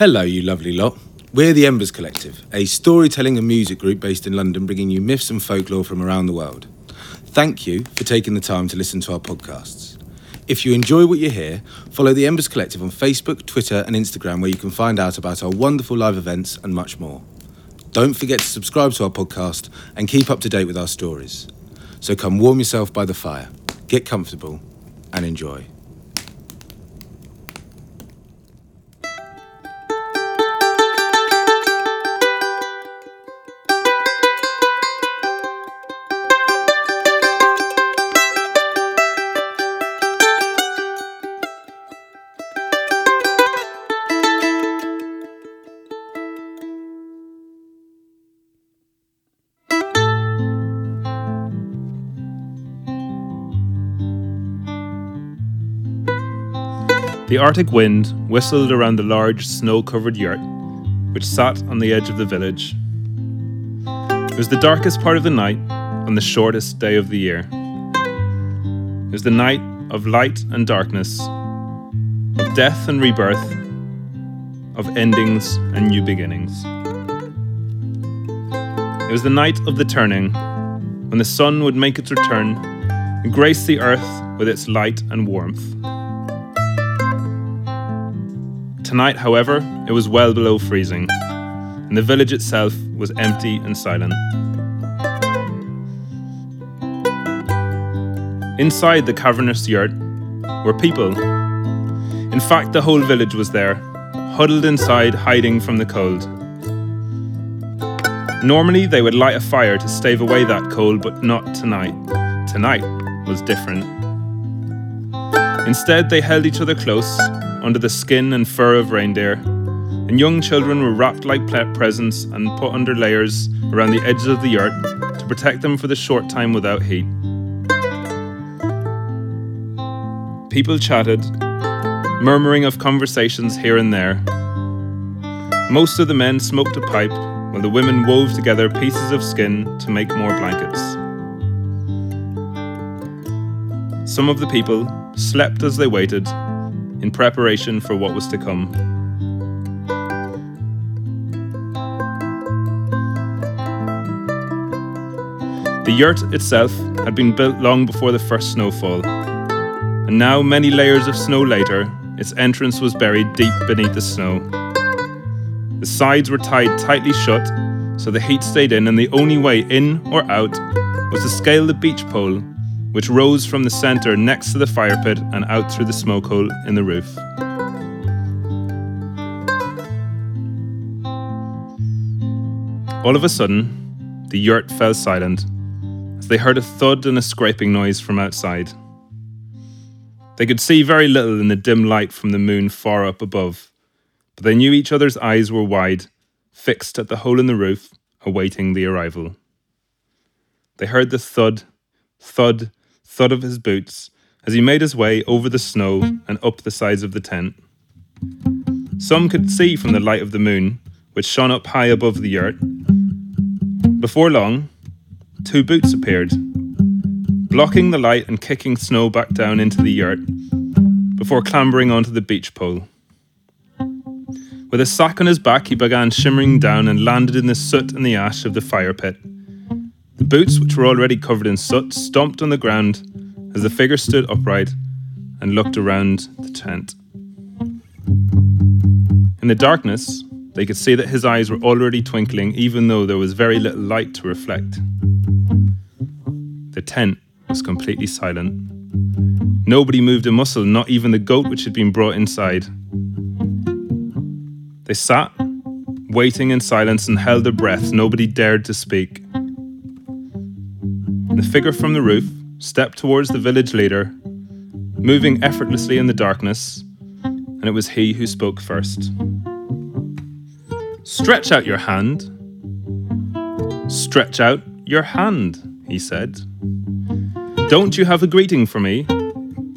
Hello, you lovely lot. We're the Embers Collective, a storytelling and music group based in London bringing you myths and folklore from around the world. Thank you for taking the time to listen to our podcasts. If you enjoy what you hear, follow the Embers Collective on Facebook, Twitter, and Instagram, where you can find out about our wonderful live events and much more. Don't forget to subscribe to our podcast and keep up to date with our stories. So come warm yourself by the fire, get comfortable, and enjoy. The Arctic wind whistled around the large snow covered yurt, which sat on the edge of the village. It was the darkest part of the night on the shortest day of the year. It was the night of light and darkness, of death and rebirth, of endings and new beginnings. It was the night of the turning, when the sun would make its return and grace the earth with its light and warmth. Tonight, however, it was well below freezing, and the village itself was empty and silent. Inside the cavernous yurt were people. In fact, the whole village was there, huddled inside, hiding from the cold. Normally, they would light a fire to stave away that cold, but not tonight. Tonight was different. Instead, they held each other close under the skin and fur of reindeer, and young children were wrapped like presents and put under layers around the edges of the yurt to protect them for the short time without heat. People chatted, murmuring of conversations here and there. Most of the men smoked a pipe while the women wove together pieces of skin to make more blankets. Some of the people slept as they waited in preparation for what was to come. The yurt itself had been built long before the first snowfall, and now, many layers of snow later, its entrance was buried deep beneath the snow. The sides were tied tightly shut, so the heat stayed in, and the only way in or out was to scale the beech pole which rose from the centre next to the fire pit and out through the smoke hole in the roof. All of a sudden, the yurt fell silent as they heard a thud and a scraping noise from outside. They could see very little in the dim light from the moon far up above, but they knew each other's eyes were wide, fixed at the hole in the roof, awaiting the arrival. They heard the thud, thud, thud of his boots as he made his way over the snow and up the sides of the tent. Some could see from the light of the moon, which shone up high above the yurt. Before long, two boots appeared, blocking the light and kicking snow back down into the yurt before clambering onto the beech pole. With a sack on his back, he began shimmering down and landed in the soot and the ash of the fire pit. Boots, which were already covered in soot, stomped on the ground as the figure stood upright and looked around the tent. In the darkness, they could see that his eyes were already twinkling, even though there was very little light to reflect. The tent was completely silent. Nobody moved a muscle, not even the goat which had been brought inside. They sat, waiting in silence, and held their breath. Nobody dared to speak. The figure from the roof stepped towards the village leader, moving effortlessly in the darkness, and it was he who spoke first. Stretch out your hand. Stretch out your hand, he said. Don't you have a greeting for me?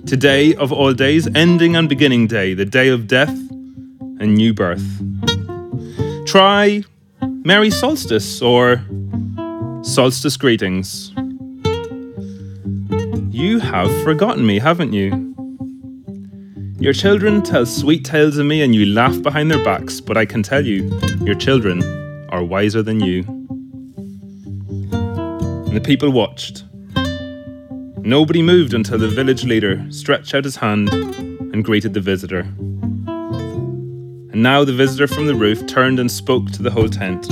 Today of all days, ending and beginning day, the day of death and new birth. Try Merry Solstice or Solstice Greetings. You have forgotten me, haven't you? Your children tell sweet tales of me and you laugh behind their backs, but I can tell you, your children are wiser than you. And the people watched. Nobody moved until the village leader stretched out his hand and greeted the visitor. And now the visitor from the roof turned and spoke to the whole tent.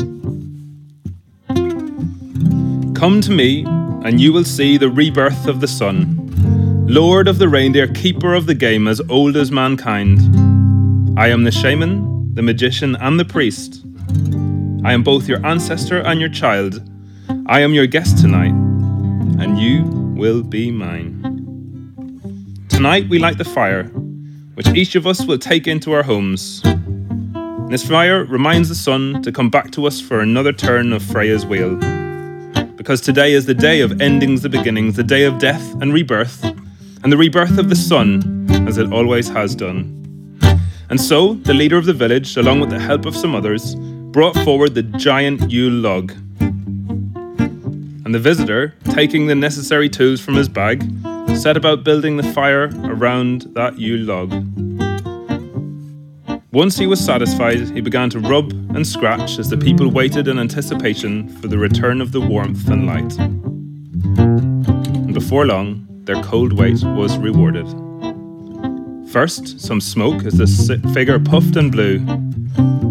Come to me, and you will see the rebirth of the sun Lord of the reindeer, keeper of the game, as old as mankind. I am the shaman, the magician, and the priest. I am both your ancestor and your child. I am your guest tonight, and you will be mine. Tonight we light the fire, which each of us will take into our homes. This fire reminds the sun to come back to us for another turn of Freya's wheel. Because today is the day of endings, the beginnings, the day of death and rebirth, and the rebirth of the sun, as it always has done. And so, the leader of the village, along with the help of some others, brought forward the giant Yule log. And the visitor, taking the necessary tools from his bag, set about building the fire around that Yule log. Once he was satisfied, he began to rub and scratch as the people waited in anticipation for the return of the warmth and light. And before long, their cold wait was rewarded. First, some smoke as the figure puffed and blew.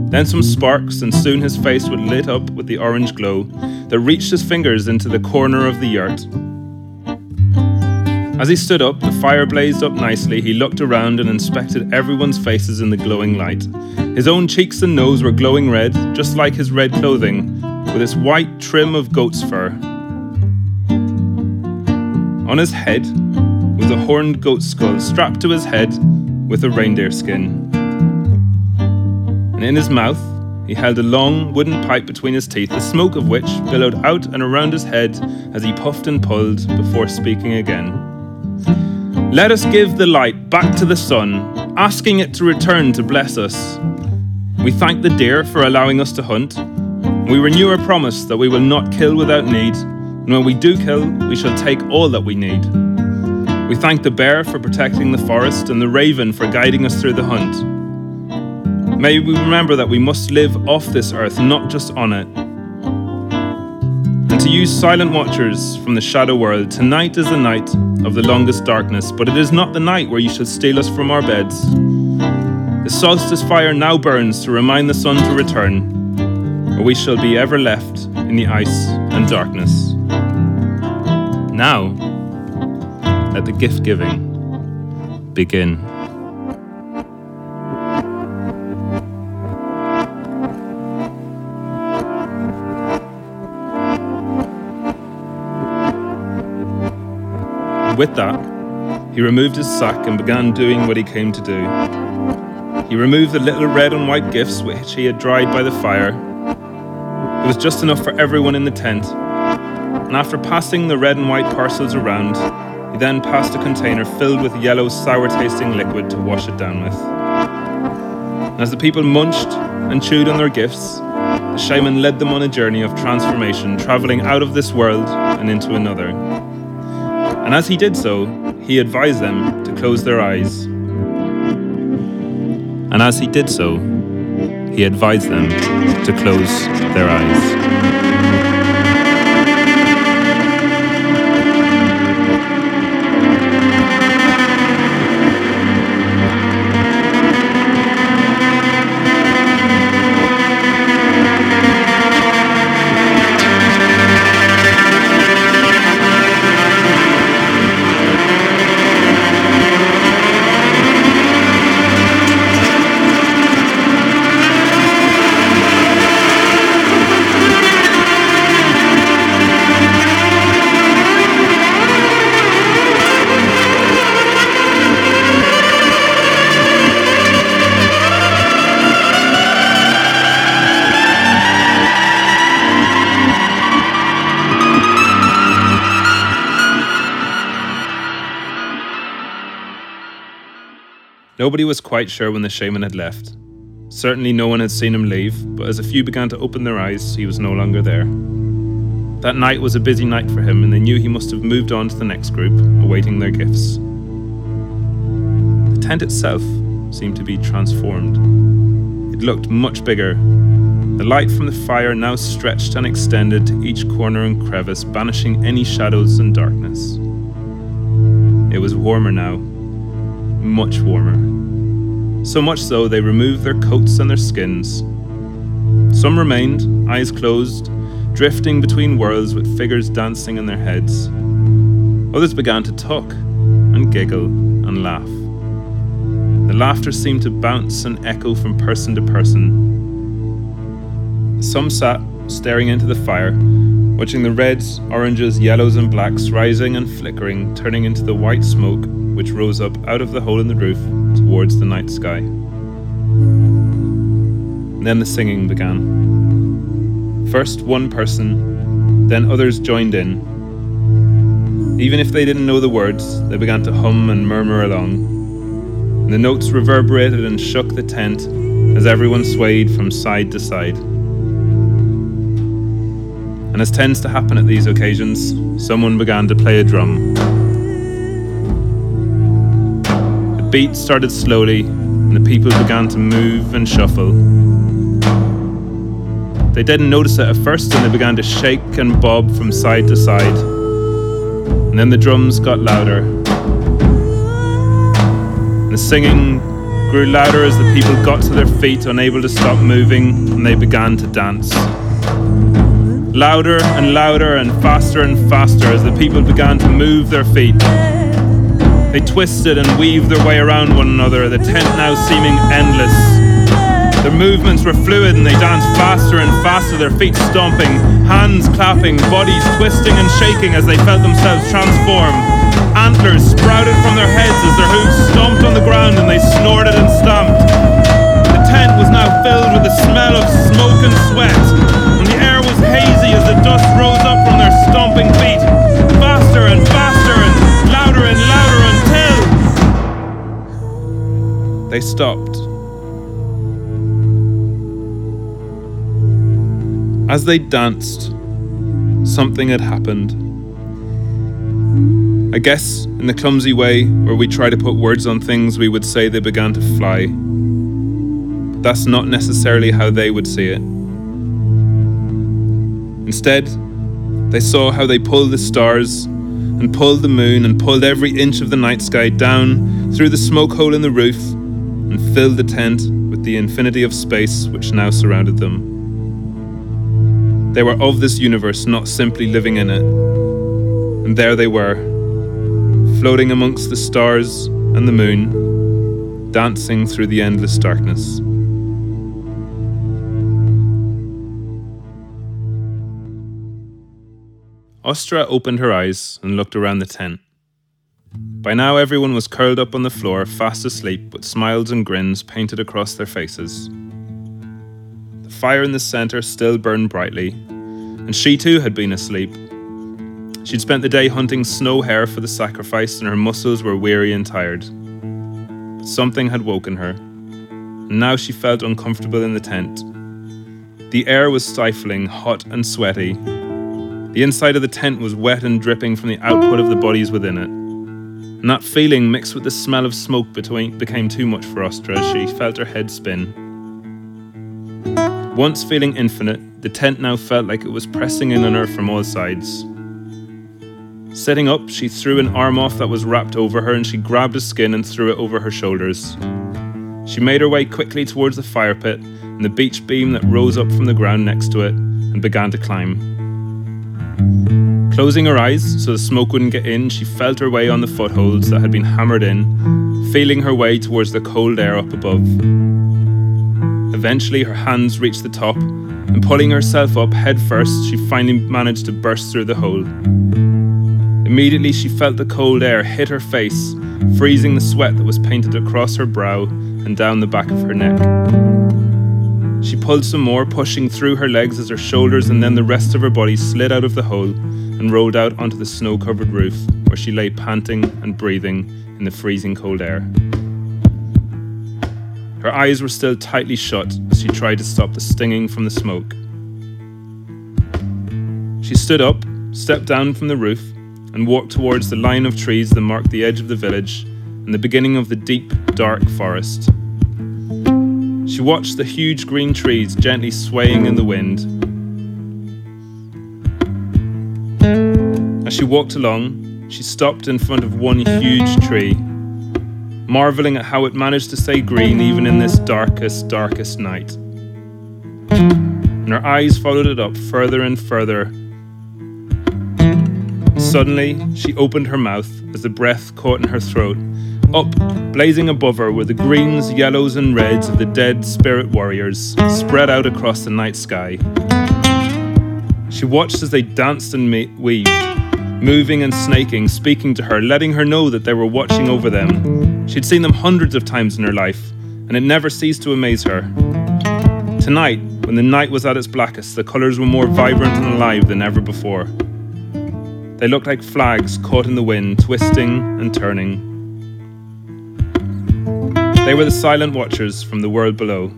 Then some sparks, and soon his face was lit up with the orange glow that reached his fingers into the corner of the yurt. As he stood up, the fire blazed up nicely. He looked around and inspected everyone's faces in the glowing light. His own cheeks and nose were glowing red, just like his red clothing, with its white trim of goat's fur. On his head was a horned goat skull strapped to his head with a reindeer skin. And in his mouth, he held a long wooden pipe between his teeth, the smoke of which billowed out and around his head as he puffed and pulled before speaking again. Let us give the light back to the sun, asking it to return to bless us. We thank the deer for allowing us to hunt. We renew our promise that we will not kill without need, and when we do kill, we shall take all that we need. We thank the bear for protecting the forest and the raven for guiding us through the hunt. May we remember that we must live off this earth, not just on it. To you, silent watchers from the shadow world, tonight is the night of the longest darkness, but it is not the night where you shall steal us from our beds. The solstice fire now burns to remind the sun to return, or we shall be ever left in the ice and darkness. Now, let the gift giving begin. With that, he removed his sack and began doing what he came to do. He removed the little red and white gifts which he had dried by the fire. It was just enough for everyone in the tent, and after passing the red and white parcels around, he then passed a container filled with yellow, sour tasting liquid to wash it down with. And as the people munched and chewed on their gifts, the shaman led them on a journey of transformation, travelling out of this world and into another. And as he did so, he advised them to close their eyes. And as he did so, he advised them to close their eyes. Nobody was quite sure when the shaman had left. Certainly no one had seen him leave, but as a few began to open their eyes, he was no longer there. That night was a busy night for him, and they knew he must have moved on to the next group, awaiting their gifts. The tent itself seemed to be transformed. It looked much bigger. The light from the fire now stretched and extended to each corner and crevice, banishing any shadows and darkness. It was warmer now, much warmer. So much so they removed their coats and their skins. Some remained, eyes closed, drifting between worlds with figures dancing in their heads. Others began to talk and giggle and laugh. The laughter seemed to bounce and echo from person to person. Some sat staring into the fire, watching the reds, oranges, yellows, and blacks rising and flickering, turning into the white smoke which rose up out of the hole in the roof towards the night sky. And then the singing began. First one person, then others joined in. Even if they didn't know the words, they began to hum and murmur along. And the notes reverberated and shook the tent as everyone swayed from side to side. And as tends to happen at these occasions, someone began to play a drum. The beat started slowly, and the people began to move and shuffle. They didn't notice it at first, and they began to shake and bob from side to side. And then the drums got louder. The singing grew louder as the people got to their feet, unable to stop moving, and they began to dance louder and louder and faster and faster as the people began to move their feet. They twisted and weaved their way around one another, the tent now seeming endless. Their movements were fluid and they danced faster and faster, their feet stomping, hands clapping, bodies twisting and shaking as they felt themselves transform. Antlers sprouted from their heads as their hooves stomped on the ground As they danced, something had happened. I guess, in the clumsy way where we try to put words on things, we would say they began to fly. But that's not necessarily how they would see it. Instead, they saw how they pulled the stars and pulled the moon and pulled every inch of the night sky down through the smoke hole in the roof and filled the tent with the infinity of space which now surrounded them. They were of this universe, not simply living in it. And there they were, floating amongst the stars and the moon, dancing through the endless darkness. Ostra opened her eyes and looked around the tent. By now, everyone was curled up on the floor, fast asleep, with smiles and grins painted across their faces. Fire in the centre still burned brightly, and she too had been asleep. She'd spent the day hunting snow hare for the sacrifice, and her muscles were weary and tired. But something had woken her, and now she felt uncomfortable in the tent. The air was stifling, hot and sweaty, the inside of the tent was wet and dripping from the output of the bodies within it. And that feeling, mixed with the smell of smoke, between, became too much for Ostra as she felt her head spin. Once feeling infinite, the tent now felt like it was pressing in on her from all sides. Sitting up, she threw an arm off that was wrapped over her and she grabbed a skin and threw it over her shoulders. She made her way quickly towards the fire pit and the beech beam that rose up from the ground next to it and began to climb. Closing her eyes so the smoke wouldn't get in, she felt her way on the footholds that had been hammered in, feeling her way towards the cold air up above. Eventually, her hands reached the top, and pulling herself up head first, she finally managed to burst through the hole. Immediately, she felt the cold air hit her face, freezing the sweat that was painted across her brow and down the back of her neck. She pulled some more, pushing through her legs as her shoulders and then the rest of her body slid out of the hole and rolled out onto the snow covered roof, where she lay panting and breathing in the freezing cold air. Her eyes were still tightly shut as she tried to stop the stinging from the smoke. She stood up, stepped down from the roof, and walked towards the line of trees that marked the edge of the village and the beginning of the deep, dark forest. She watched the huge green trees gently swaying in the wind. As she walked along, she stopped in front of one huge tree, marveling at how it managed to stay green even in this darkest, darkest night. And her eyes followed it up further and further Suddenly, she opened her mouth as the breath caught in her throat. Up, blazing above her, were the greens, yellows, and reds of the dead spirit warriors, spread out across the night sky. She watched as they danced and weaved, moving and snaking, speaking to her, letting her know that they were watching over them. She'd seen them hundreds of times in her life, and it never ceased to amaze her. Tonight, when the night was at its blackest, the colours were more vibrant and alive than ever before. They looked like flags caught in the wind, twisting and turning. They were the silent watchers from the world below.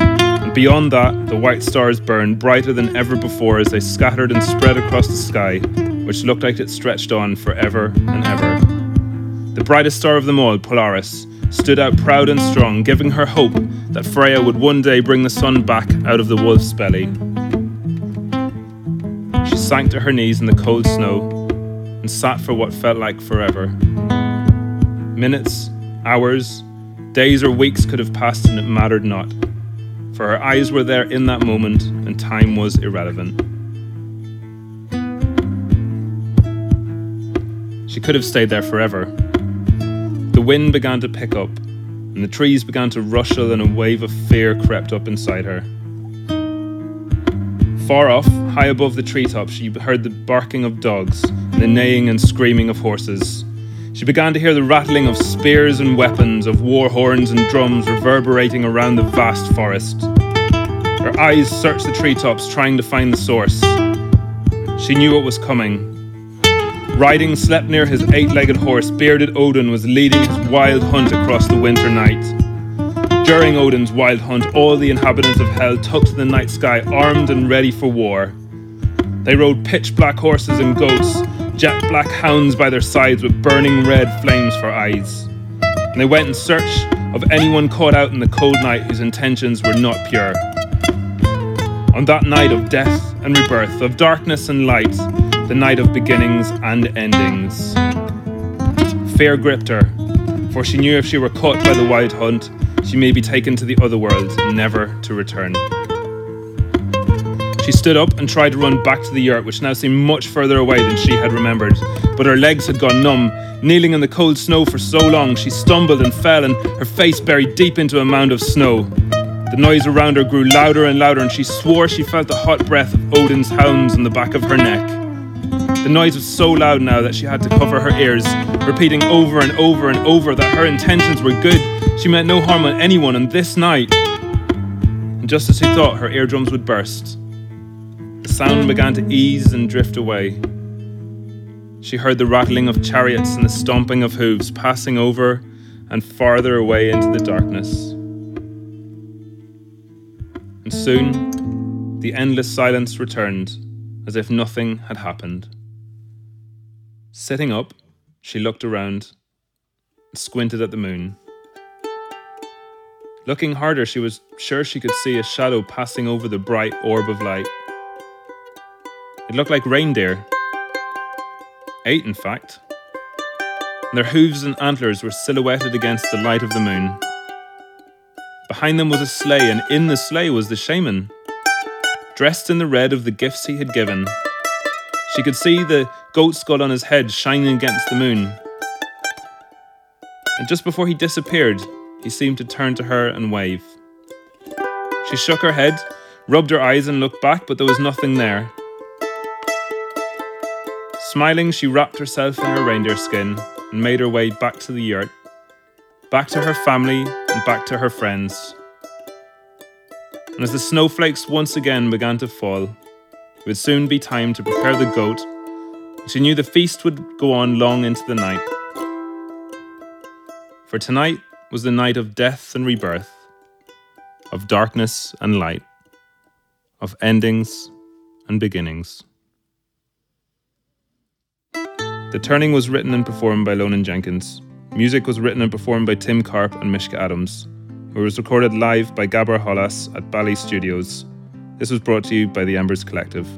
And beyond that, the white stars burned brighter than ever before as they scattered and spread across the sky, which looked like it stretched on forever and ever. The brightest star of them all, Polaris, stood out proud and strong, giving her hope that Freya would one day bring the sun back out of the wolf's belly She sank to her knees in the cold snow and sat for what felt like forever. Minutes, hours, days, or weeks could have passed and it mattered not, for her eyes were there in that moment and time was irrelevant. She could have stayed there forever. The wind began to pick up, and the trees began to rustle, and a wave of fear crept up inside her. Far off, high above the treetops, she heard the barking of dogs the neighing and screaming of horses. She began to hear the rattling of spears and weapons, of war horns and drums reverberating around the vast forest. Her eyes searched the treetops, trying to find the source. She knew what was coming. Riding Sleipnir his eight legged horse, bearded Odin was leading his wild hunt across the winter night. During Odin's wild hunt, all the inhabitants of Hell took to the night sky armed and ready for war. They rode pitch black horses and goats, jet black hounds by their sides with burning red flames for eyes. And they went in search of anyone caught out in the cold night whose intentions were not pure. On that night of death and rebirth, of darkness and light, the night of beginnings and endings. Fear gripped her, for she knew if she were caught by the wild hunt, she may be taken to the other world, never to return. She stood up and tried to run back to the yurt, which now seemed much further away than she had remembered. But her legs had gone numb. Kneeling in the cold snow for so long, she stumbled and fell, and her face buried deep into a mound of snow. The noise around her grew louder and louder, and she swore she felt the hot breath of Odin's hounds on the back of her neck. The noise was so loud now that she had to cover her ears, repeating over and over and over that her intentions were good she meant no harm on anyone, and this night, and just as she thought her eardrums would burst, the sound began to ease and drift away. She heard the rattling of chariots and the stomping of hooves passing over and farther away into the darkness. And soon, the endless silence returned as if nothing had happened. Sitting up, she looked around squinted at the moon. Looking harder, she was sure she could see a shadow passing over the bright orb of light. It looked like reindeer. Eight, in fact. Their hooves and antlers were silhouetted against the light of the moon. Behind them was a sleigh, and in the sleigh was the shaman, dressed in the red of the gifts he had given. She could see the goat skull on his head shining against the moon. And just before he disappeared, he seemed to turn to her and wave. She shook her head, rubbed her eyes, and looked back, but there was nothing there. Smiling, she wrapped herself in her reindeer skin and made her way back to the yurt, back to her family, and back to her friends. And as the snowflakes once again began to fall, it would soon be time to prepare the goat. She knew the feast would go on long into the night. For tonight, was the night of death and rebirth, of darkness and light, of endings and beginnings. The turning was written and performed by Lonan Jenkins. Music was written and performed by Tim Karp and Mishka Adams. It was recorded live by Gabor Halász at Bally Studios. This was brought to you by the Embers Collective.